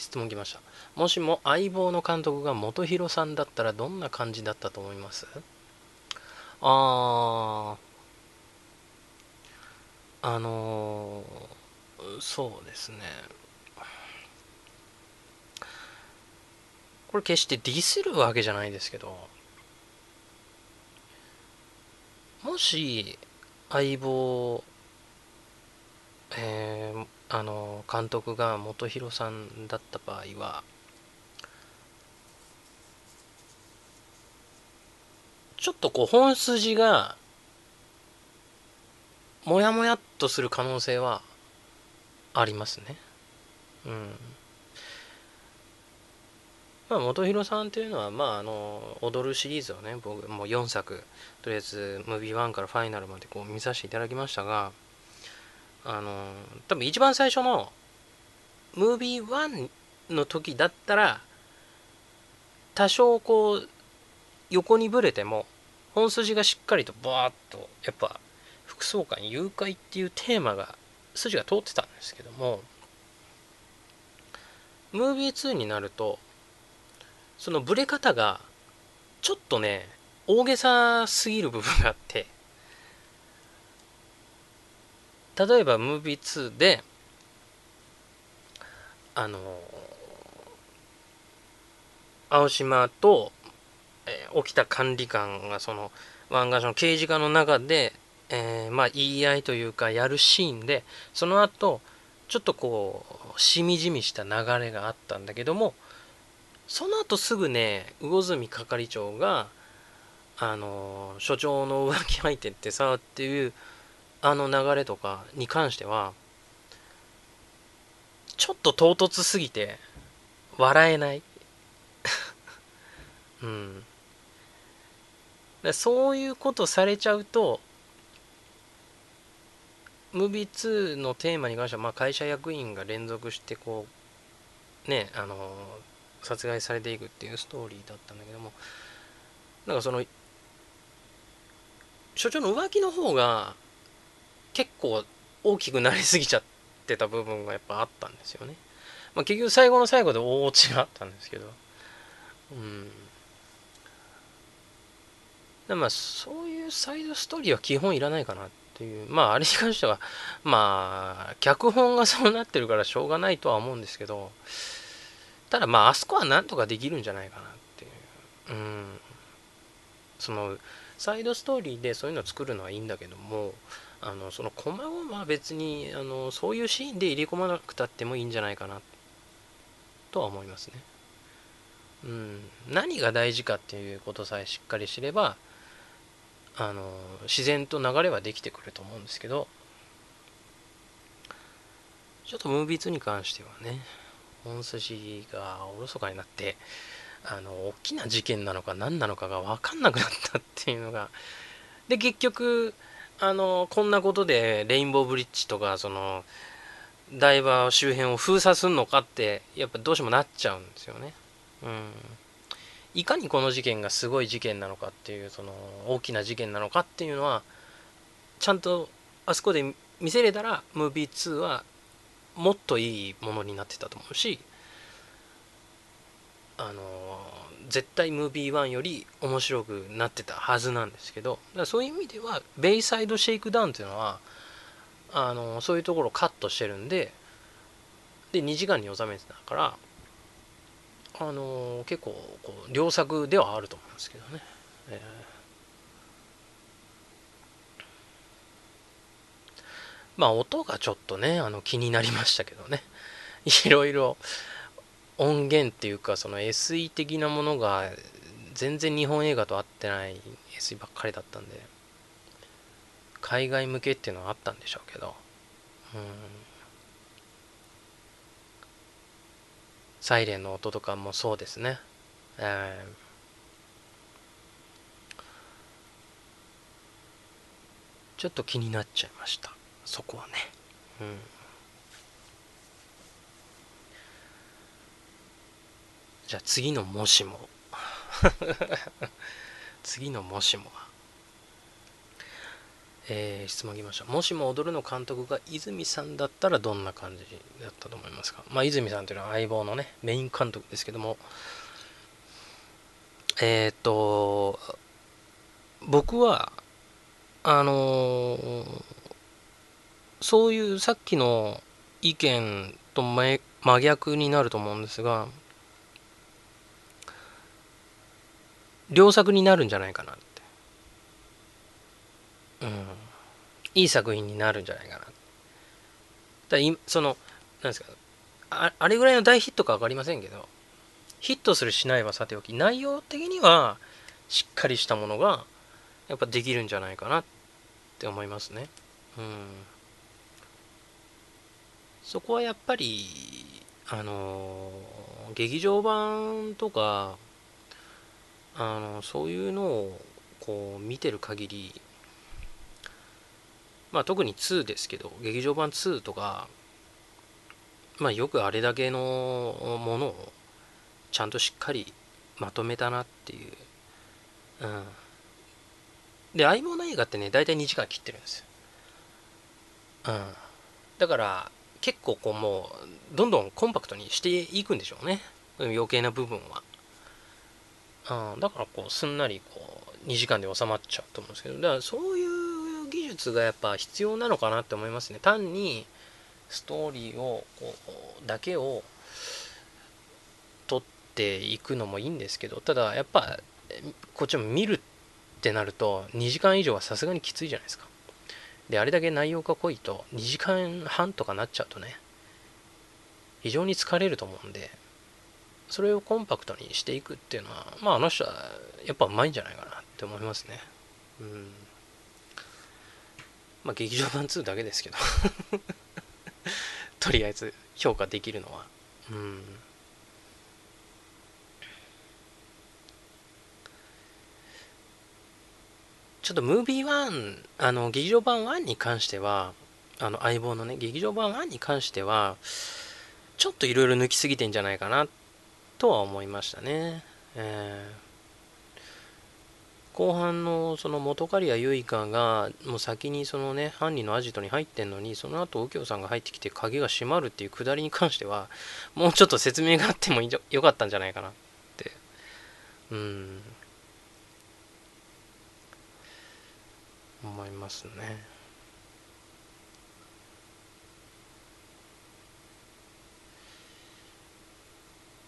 質問来ました。もしも相棒の監督が元弘さんだったらどんな感じだったと思います？あーあのーそうですね。これ決してディスるわけじゃないですけどもし相棒えーあの監督が元弘さんだった場合はちょっとこう本筋がもやもやっとする可能性はありますね。うん。まあ、元弘さんっていうのは、まあ、あの、踊るシリーズをね、僕、もう4作、とりあえず、ムービー1からファイナルまでこう見させていただきましたが、あの、多分一番最初の、ムービー1の時だったら、多少こう、横にぶれても、本筋がしっかりとバーッと、やっぱ、副総監誘拐っていうテーマが、筋が通ってたんですけども、ムービー2になると、そのブレ方が、ちょっとね、大げさすぎる部分があって、例えばムービー2で、あの、青島と、えー起きた管理官がその湾岸署の刑事課の中で、えーまあ言い合いというかやるシーンでその後ちょっとこうしみじみした流れがあったんだけどもその後すぐね魚住係長があの所長の浮気相手ってさっていうあの流れとかに関してはちょっと唐突すぎて笑えない。うん。そういうことされちゃうとムービー2のテーマに関しては、まあ、会社役員が連続してこうねあの殺害されていくっていうストーリーだったんだけどもなんかその所長の浮気の方が結構大きくなりすぎちゃってた部分がやっぱあったんですよね。まあ、結局最後の最後で大落ちがあったんですけど。うん。でまあそういうサイドストーリーは基本いらないかなっていう。まああれに関しては、まあ脚本がそうなってるからしょうがないとは思うんですけど、ただまああそこはなんとかできるんじゃないかなっていう。うん。そのサイドストーリーでそういうのを作るのはいいんだけども、あのその細々は別にあのそういうシーンで入れ込まなくたってもいいんじゃないかなとは思いますね。うん、何が大事かっていうことさえしっかり知ればあの自然と流れはできてくると思うんですけどちょっとムービー2に関してはね本筋がおろそかになってあの大きな事件なのか何なのかが分かんなくなったっていうのがで結局あのこんなことでレインボーブリッジとかその台場周辺を封鎖するのかってやっぱどうしてもなっちゃうんですよね。うん、いかにこの事件がすごい事件なのかっていうその大きな事件なのかっていうのはちゃんとあそこで見せれたらムービー2はもっといいものになってたと思うしあの絶対ムービー1より面白くなってたはずなんですけどだそういう意味ではベイサイドシェイクダウンっていうのはあのそういうところをカットしてるんでで2時間に収めてたからあの結構こう良作ではあると思うんですけどね。えーまあ音がちょっとねあの気になりましたけどねいろいろ音源っていうかその SE 的なものが全然日本映画と合ってない SE ばっかりだったんで海外向けっていうのはあったんでしょうけどうんサイレンの音とかもそうですね。えーちょっと気になっちゃいました。そこはね。うん。じゃあ次のもしも。次のもしもは。えー、質問来ました。もしも踊るの監督が泉さんだったらどんな感じだったと思いますか？まあ、泉さんというのは相棒のね、メイン監督ですけども、えー、っと、僕は、あのー、そういうさっきの意見と真逆になると思うんですが、良作になるんじゃないかなって。うん。いい作品になるんじゃないかな。だいその、なんですかあ、あれぐらいの大ヒットか分かりませんけど、ヒットするしないはさておき、内容的にはしっかりしたものがやっぱできるんじゃないかなって思いますね。うん。そこはやっぱり、あの劇場版とか、あのそういうのをこう見てる限りまあ特に2ですけど劇場版2とかまあよくあれだけのものをちゃんとしっかりまとめたなっていう。うん。で相棒の映画ってね大体2時間切ってるんですよ。うん。だから結構こうもうどんどんコンパクトにしていくんでしょうね。余計な部分は。うん、だからこうすんなりこう2時間で収まっちゃうと思うんですけどだからそういう技術がやっぱ必要なのかなって思いますね。単にストーリーをこうだけを取っていくのもいいんですけどただやっぱこっちも見るってなると2時間以上はさすがにきついじゃないですか。であれだけ内容が濃いと2時間半とかなっちゃうとね非常に疲れると思うんでそれをコンパクトにしていくっていうのは、まあ、あの人はやっぱうまいんじゃないかなって思いますね。うん。まあ、劇場版2だけですけど とりあえず評価できるのは。うん。ちょっとムービー1、あの、劇場版1に関しては、あの、相棒のね、劇場版1に関しては、ちょっといろいろ抜きすぎてんじゃないかなっとは思いましたね。えー、後半のその元刈谷結花がもう先にそのね犯人のアジトに入ってんのにその後右京さんが入ってきて鍵が閉まるっていうくだりに関してはもうちょっと説明があってもよかったんじゃないかなってうん思いますね。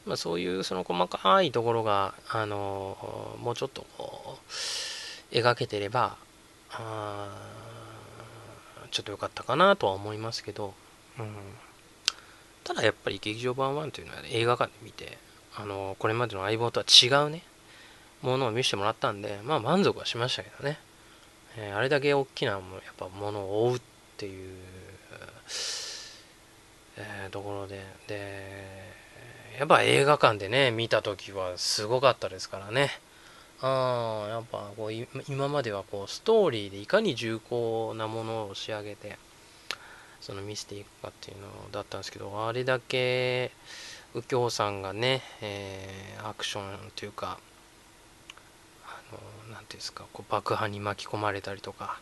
まあ、そういうその細かいところが、あのもうちょっとこう描けてればあちょっと良かったかなとは思いますけど、うん、ただやっぱり劇場版1というのは映画館で見て、あのこれまでの相棒とは違うねものを見せてもらったんでまあ満足はしましたけどね、えー、あれだけ大きなやっぱものを追うっていう、えー、ところででやっぱ映画館でね、見た時はすごかったですからね。あやっぱこう今まではこうストーリーでいかに重厚なものを仕上げてその見せていくかっていうのだったんですけどあれだけ右京さんがね、えー、アクションというか何ていうんですかこう爆破に巻き込まれたりとか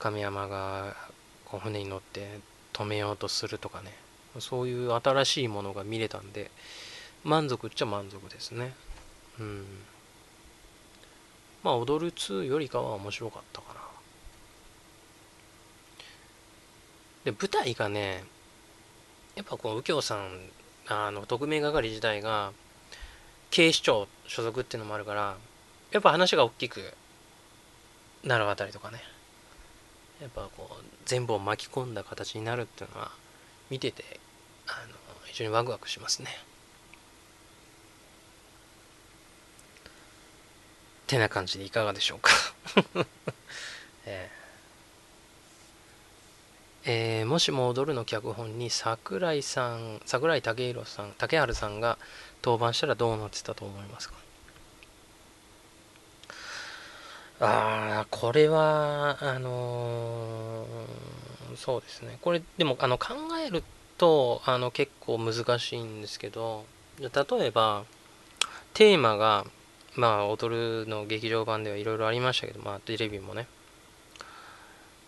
亀山がこう船に乗って止めようとするとかねそういう新しいものが見れたんで満足っちゃ満足ですね。うん。まあ踊る2よりかは面白かったかな。で舞台がねやっぱこう右京さんあの特命係自体が警視庁所属っていうのもあるからやっぱ話が大きくなるあたりとかね。やっぱこう全部を巻き込んだ形になるっていうのは見ててあの非常にワクワクしますね。てな感じでいかがでしょうか。えーえー、もしも踊るの脚本に桜井さん桜井武宏さん竹春さんが登板したらどうなってたと思いますか？ああこれはあのー、そうですね。これでもあの考えるとあの結構難しいんですけど例えばテーマがまあ踊るの劇場版ではいろいろありましたけどまあテレビもね。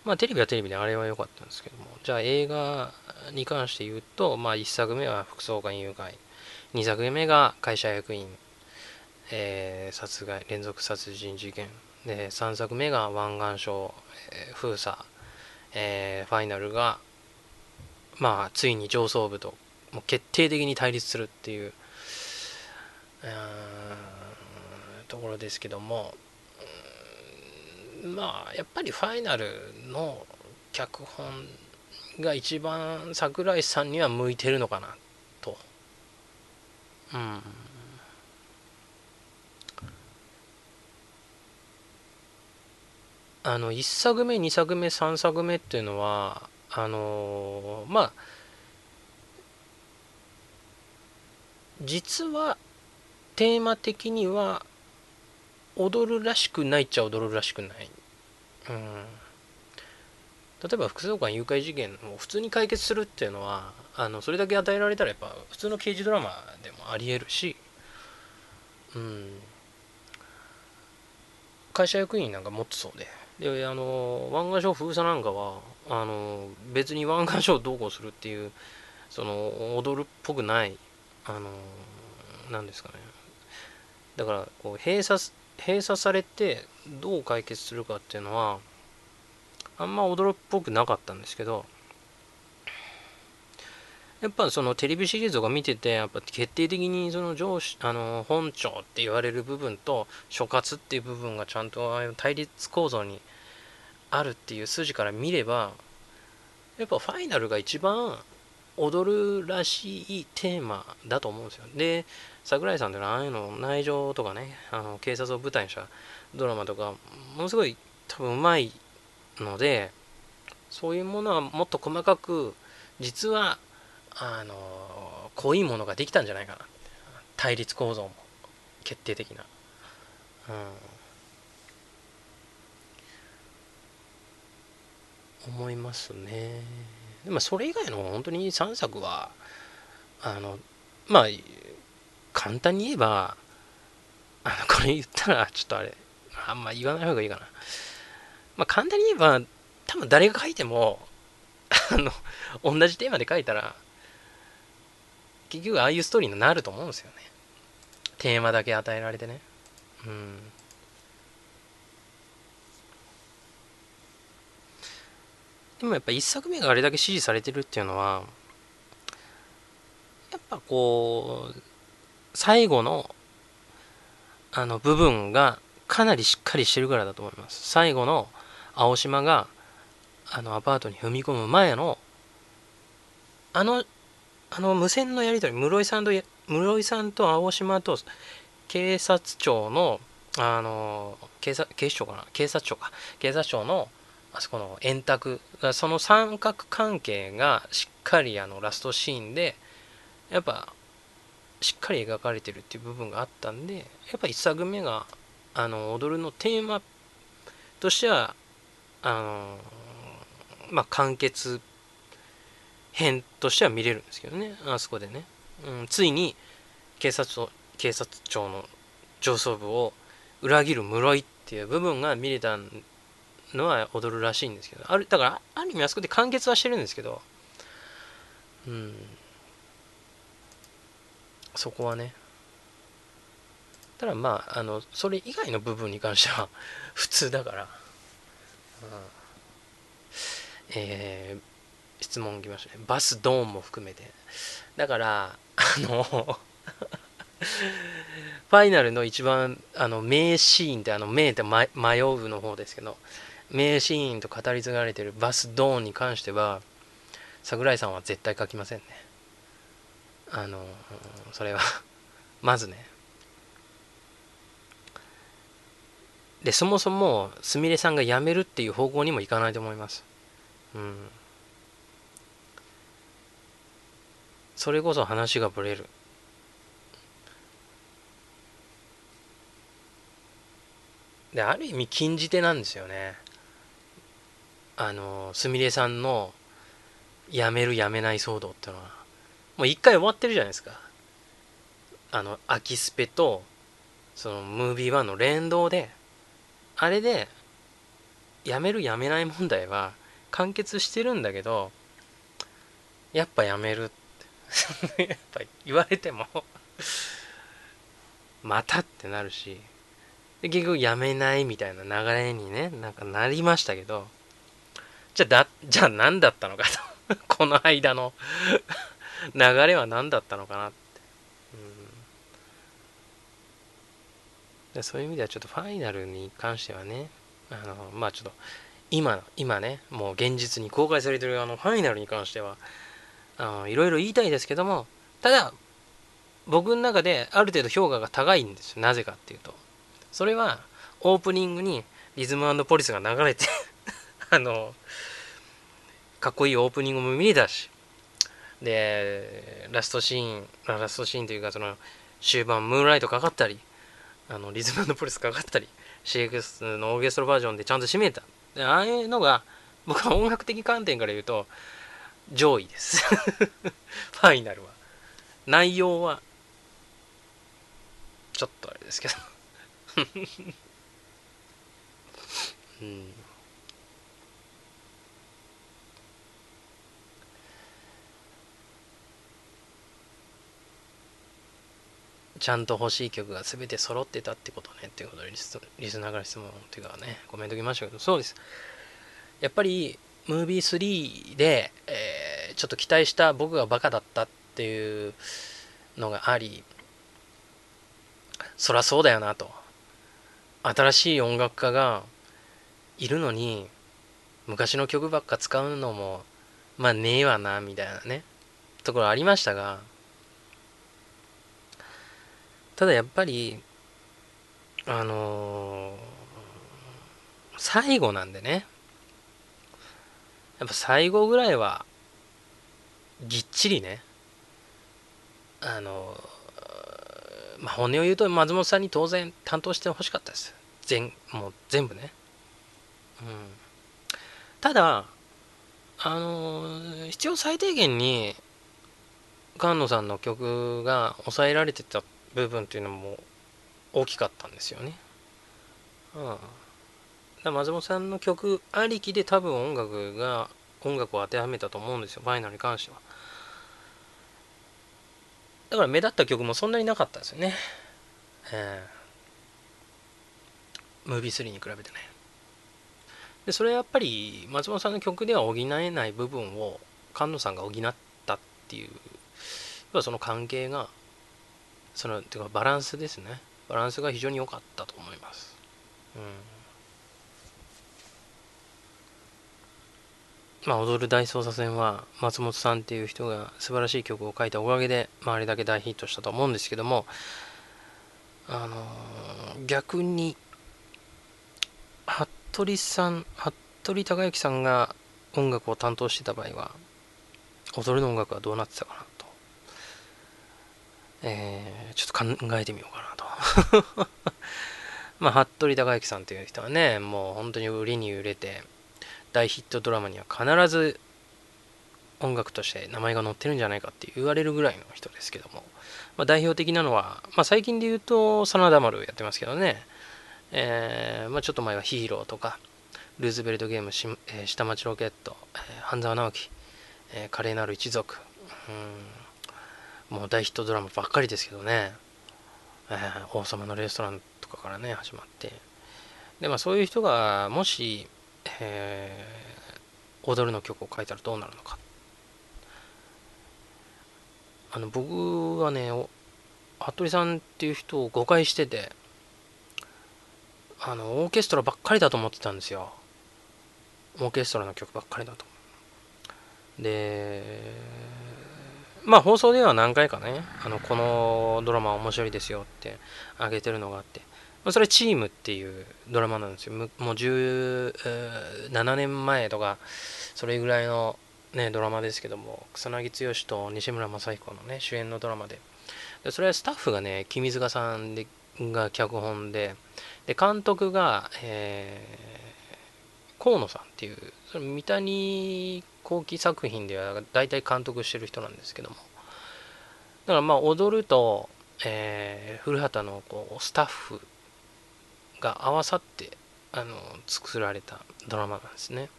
まあテレビはテレビであれは良かったんですけどもじゃあ映画に関して言うとまあ1作目は副総監誘拐2作目が会社役員、えー、殺害連続殺人事件で3作目が湾岸省、えー、封鎖、えー、ファイナルがまあついに上層部ともう決定的に対立するっていうところですけどもまあやっぱりファイナルの脚本が一番桜井さんには向いてるのかなと。うんあの1作目2作目3作目っていうのはあのー、まあ実はテーマ的には踊るらしくないっちゃ踊るらしくない。うん。例えば複数感誘拐事件を普通に解決するっていうのはあのそれだけ与えられたらやっぱ普通の刑事ドラマでもありえるし、うん、会社役員なんかもっとそうでであの湾岸省封鎖なんかはあの別に湾岸省をどうこうするっていうその踊るっぽくないあのなんですかね。だからこう閉鎖閉鎖されてどう解決するかっていうのはあんま驚っぽくなかったんですけどやっぱそのテレビシリーズとか見ててやっぱ決定的にその上司あの本庁って言われる部分と所轄っていう部分がちゃんと対立構造にあるっていう筋から見ればやっぱファイナルが一番踊るらしいテーマだと思うんですよ。で、桜井さんってのはああいうの内情とかね、あの警察を舞台にしたドラマとか、ものすごい多分うまいので、そういうものはもっと細かく、実は、あの、濃いものができたんじゃないかな。対立構造も決定的な。うん。思いますね。でもそれ以外の本当に3作はあのまあ簡単に言えばあのこれ言ったらちょっとあれあんま言わない方がいいかな。まあ簡単に言えば多分誰が書いてもあの同じテーマで書いたら結局ああいうストーリーになると思うんですよね。テーマだけ与えられてね。うん。でもやっぱ1作目があれだけ支持されてるっていうのはやっぱこう最後のあの部分がかなりしっかりしてるからだと思います。最後の青島があのアパートに踏み込む前のあのあの無線のやり取り室井さんと室井さんと青島と警察庁のあの警察警視庁かな？警察庁か。警察庁のあそこの円卓その三角関係がしっかりあのラストシーンでやっぱしっかり描かれてるっていう部分があったんでやっぱ1作目があの踊るのテーマとしてはあのまあ完結編としては見れるんですけどねあそこでね、うん、ついに警察庁警察庁の上層部を裏切る室井っていう部分が見れたんのは踊るらしいんですけどあるだからある意味あそこで完結はしてるんですけどうん。そこはね。ただまああのそれ以外の部分に関しては 普通だから、うん、えー、質問きましたね。バスドーンも含めて。だからあのファイナルの一番あの名シーンってあの名って迷うの方ですけど名シーンと語り継がれてるバスドーンに関しては桜井さんは絶対書きませんね。あのそれは。まずね。でそもそもすみれさんが辞めるっていう方向にもいかないと思います。うん。それこそ話がぶれる。である意味禁じ手なんですよね。あのすみれさんの辞める辞めない騒動っていうのはもう一回終わってるじゃないですか。あの空きスペとそのムービー1の連動であれでやめるやめない問題は完結してるんだけどやっぱやめる。っ てやっぱ言われてもまたってなるしで結局やめないみたいな流れにねなんかなりましたけどじゃあだじゃあ何だったのかと。この間の。流れは何だったのかなって、うん、そういう意味ではちょっとファイナルに関してはねあのまあちょっと今今ねもう現実に公開されてるあのファイナルに関してはあのいろいろ言いたいですけどもただ僕の中である程度評価が高いんですよ。なぜかっていうと。それはオープニングにリズムポリスが流れて あのかっこいいオープニングも見れたし。でラストシーンラストシーンというかその終盤ムーンライトかかったりあのリズムポリスかかったり CX のオーケストラバージョンでちゃんと締めた。ああいうのが僕は音楽的観点から言うと上位です。ファイナルは。内容はちょっとあれですけど。うん。ちゃんと欲しい曲が全て揃ってたってことねっていうことでリスリスナーから質問っていうかねコメント来ましたけどそうです。やっぱりムービー3で、えー、ちょっと期待した僕がバカだったっていうのがありそりゃそうだよなと。新しい音楽家がいるのに昔の曲ばっか使うのもまあねえわなみたいなねところありましたがただやっぱりあのー、最後なんでね。やっぱ最後ぐらいはぎっちりね。あのー、まあ本音を言うと松本さんに当然担当してほしかったです。全もう全部ね。うん。ただあのー、必要最低限に菅野さんの曲が抑えられてた部分っていうのも大きかったんですよね。うん、松本さんの曲ありきで多分音楽が音楽を当てはめたと思うんですよファイナルに関しては。だから目立った曲もそんなになかったですよね。えー、ムービー3に比べてね。でそれはやっぱり松本さんの曲では補えない部分を菅野さんが補ったっていうその関係がそのてかバランスですね。バランスが非常に良かったと思います、うん、まあ踊る大捜査線は松本さんっていう人が素晴らしい曲を書いたおかげで、まあ、あれだけ大ヒットしたと思うんですけどもあの、逆に服部さん服部孝之さんが音楽を担当してた場合は踊るの音楽はどうなってたかな。えー、ちょっと考えてみようかなと。まあ、服部孝之さんという人はね、もう本当に売りに売れて、大ヒットドラマには必ず音楽として名前が載ってるんじゃないかって言われるぐらいの人ですけども、まあ、代表的なのは、まあ、最近で言うと、真田丸やってますけどね、えー、まあ、ちょっと前はヒーローとか、ルーズベルトゲームし、えー、下町ロケット、えー、半沢直樹、えー、華麗なる一族、うん。もう大ヒットドラマばっかりですけどね、えー、王様のレストランとかからね始まって。でまあそういう人がもし、えー、踊るの曲を書いたらどうなるのか。あの僕はね服部さんっていう人を誤解しててあのオーケストラばっかりだと思ってたんですよ。オーケストラの曲ばっかりだと。でまあ放送では何回かね、あのこのドラマ面白いですよってあげてるのがあって、まあ、それチームっていうドラマなんですよ。もう17年前とか、それぐらいの、ね、ドラマですけども、草薙剛と西村雅彦のね、主演のドラマで。でそれはスタッフがね、君塚さんでが脚本で、で監督が、えー、河野さんっていう、それ三谷後期作品では大体監督してる人なんですけども。だからまあ踊ると、えー、古畑のこうスタッフが合わさってあの作られたドラマなんですね。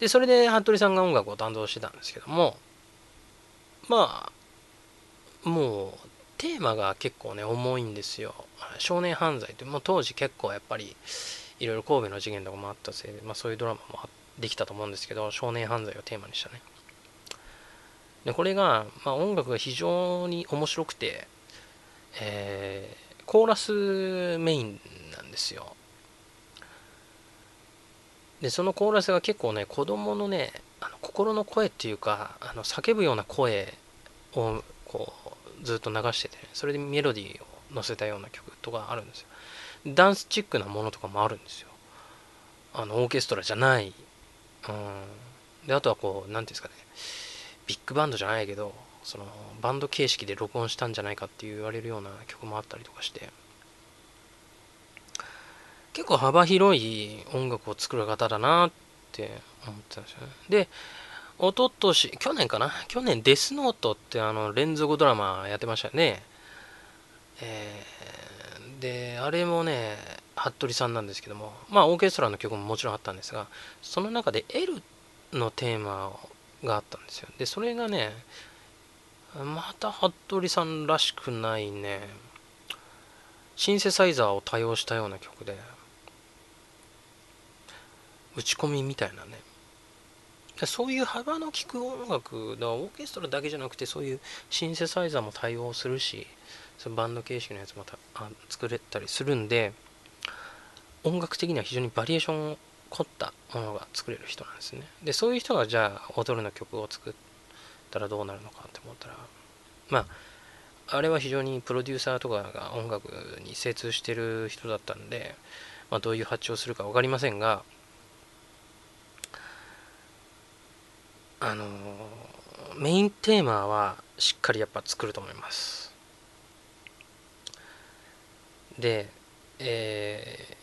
でそれで服部さんが音楽を担当してたんですけどもまあもうテーマが結構ね重いんですよ。少年犯罪ってもう当時結構やっぱりいろいろ神戸の事件とかもあったせいで、まあ、そういうドラマもできたと思うんですけど少年犯罪をテーマにしたね。でこれが、まあ、音楽が非常に面白くて、えー、コーラスメインなんですよ。でそのコーラスが結構ね子供のねあの心の声っていうかあの叫ぶような声をこうずっと流してて、それでメロディーを乗せたような曲とかあるんですよ。ダンスチックなものとかもあるんですよ。あのオーケストラじゃない、うん、であとはこう何ていうんですかね。ビッグバンドじゃないけどそのバンド形式で録音したんじゃないかって言われるような曲もあったりとかして。結構幅広い音楽を作る方だなって思ってたんですよね。でおととし去年かな？去年デスノートってあの連続ドラマやってましたよね。えー、であれもね服部さんなんですけどもまあオーケストラの曲ももちろんあったんですがその中で L のテーマがあったんですよ。でそれがねまた服部さんらしくないね。シンセサイザーを多用したような曲で打ち込みみたいなね。そういう幅の利く音楽だオーケストラだけじゃなくてそういうシンセサイザーも対応するしそのバンド形式のやつもたあ作れたりするんで音楽的には非常にバリエーション凝ったものが作れる人なんですね。でそういう人がじゃあ踊るの曲を作ったらどうなるのかって思ったらまああれは非常にプロデューサーとかが音楽に精通してる人だったんで、まあ、どういう発注をするか分かりませんがあのメインテーマはしっかりやっぱ作ると思います。で、え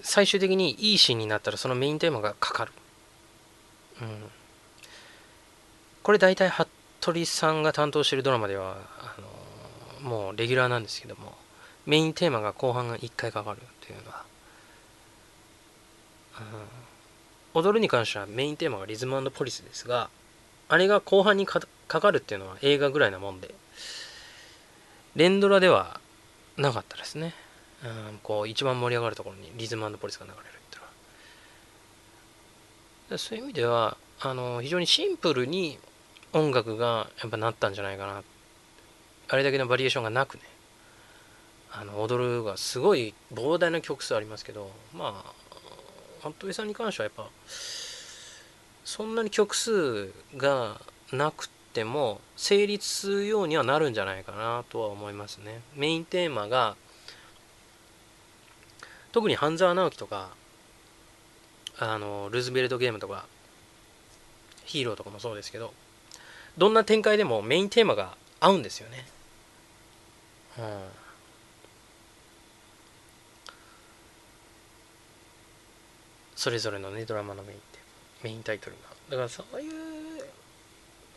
ー、最終的にいいシーンになったらそのメインテーマがかかる、うん、これ大体服部さんが担当してるドラマではあのもうレギュラーなんですけどもメインテーマが後半が1回かかるっていうのは、うん。踊るに関してはメインテーマがリズムポリスですが、あれが後半にかかるっていうのは映画ぐらいなもんで、連ドラではなかったですね。うん、こう一番盛り上がるところにリズムポリスが流れるっていうのは。そういう意味では、あの非常にシンプルに音楽がやっぱなったんじゃないかな。あれだけのバリエーションがなくね。あの踊るがすごい膨大な曲数ありますけど、まあ、服部さんに関してはやっぱそんなに曲数がなくても成立するようにはなるんじゃないかなとは思いますね。メインテーマが特に半沢直樹とかあのルーズベルトゲームとかヒーローとかもそうですけどどんな展開でもメインテーマが合うんですよね。うん。それぞれのねドラマのメインってメインタイトルが。だからそういう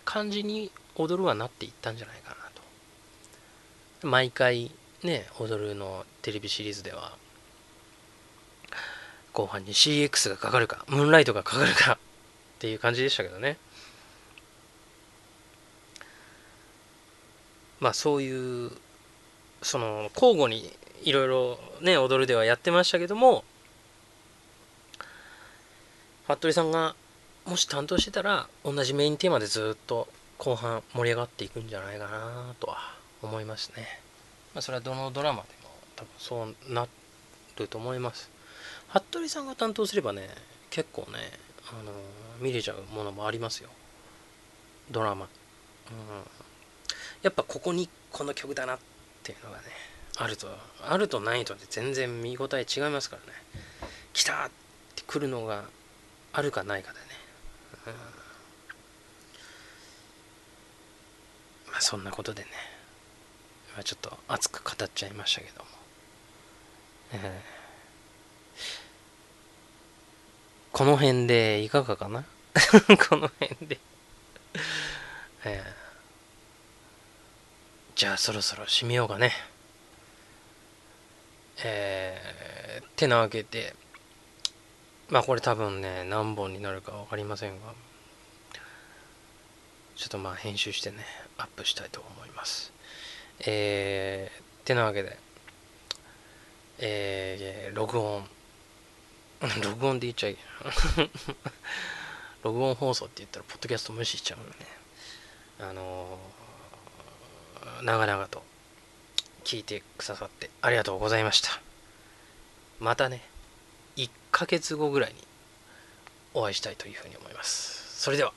感じに踊るはなっていったんじゃないかなと。毎回ね踊るのテレビシリーズでは後半に CX がかかるかムーンライトがかかるか っていう感じでしたけどね。まあそういうその交互にいろいろね踊るではやってましたけども服部さんがもし担当してたら同じメインテーマでずっと後半盛り上がっていくんじゃないかなとは思いますね。まあ、それはどのドラマでも多分そうなると思います。服部さんが担当すればね、結構ね、あの見れちゃうものもありますよ。ドラマ。うん、やっぱここにこの曲だなっていうのがね、あると、あるとないとで全然見応え違いますからね。来たって来るのがあるかないかでね、うん、まあそんなことでね、まあ、ちょっと熱く語っちゃいましたけども、えー、この辺でいかがかな？この辺で。えー、じゃあそろそろ締めようかね。えー、てなわけでまあこれ多分ね何本になるか分かりませんがちょっとまあ編集してねアップしたいと思います。えー、てなわけでえー、録音。録音で言っちゃいけない 録音放送って言ったらポッドキャスト無視しちゃうのね。あのー、長々と聞いてくださってありがとうございました。またね。ヶ月後ぐらいにお会いしたいというふうに思います。それでは。